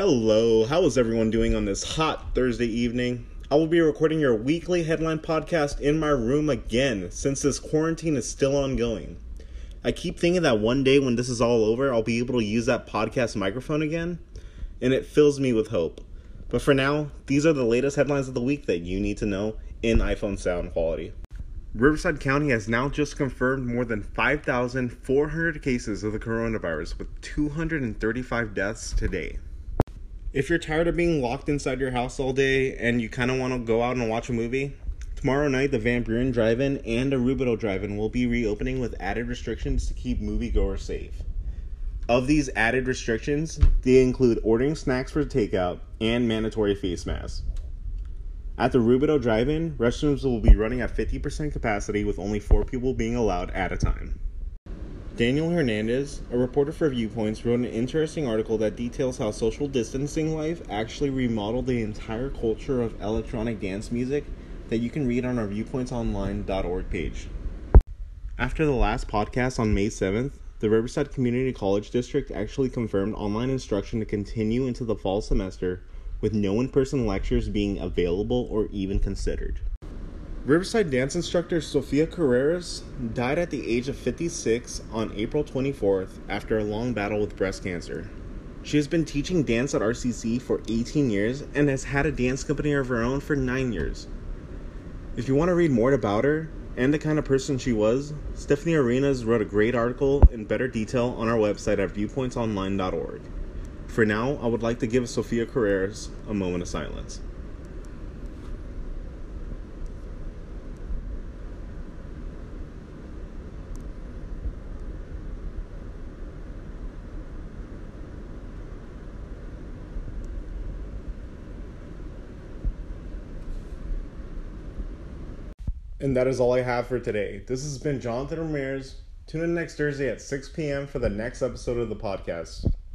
Hello, how is everyone doing on this hot Thursday evening? I will be recording your weekly headline podcast in my room again since this quarantine is still ongoing. I keep thinking that one day when this is all over, I'll be able to use that podcast microphone again, and it fills me with hope. But for now, these are the latest headlines of the week that you need to know in iPhone sound quality. Riverside County has now just confirmed more than 5,400 cases of the coronavirus with 235 deaths today. If you're tired of being locked inside your house all day and you kind of want to go out and watch a movie, tomorrow night the Van Buren Drive-In and the Rubidoux Drive-In will be reopening with added restrictions to keep moviegoers safe. Of these added restrictions, they include ordering snacks for takeout and mandatory face masks. At the Rubidoux Drive-In, restrooms will be running at 50% capacity with only four people being allowed at a time. Daniel Hernandez, a reporter for Viewpoints, wrote an interesting article that details how social distancing life actually remodeled the entire culture of electronic dance music that you can read on our viewpointsonline.org page. After the last podcast on May 7th, the Riverside Community College District actually confirmed online instruction to continue into the fall semester with no in person lectures being available or even considered. Riverside dance instructor Sofia Carreras died at the age of 56 on April 24th after a long battle with breast cancer. She has been teaching dance at RCC for 18 years and has had a dance company of her own for 9 years. If you want to read more about her and the kind of person she was, Stephanie Arenas wrote a great article in better detail on our website at viewpointsonline.org. For now, I would like to give Sofia Carreras a moment of silence. And that is all I have for today. This has been Jonathan Ramirez. Tune in next Thursday at 6 p.m. for the next episode of the podcast.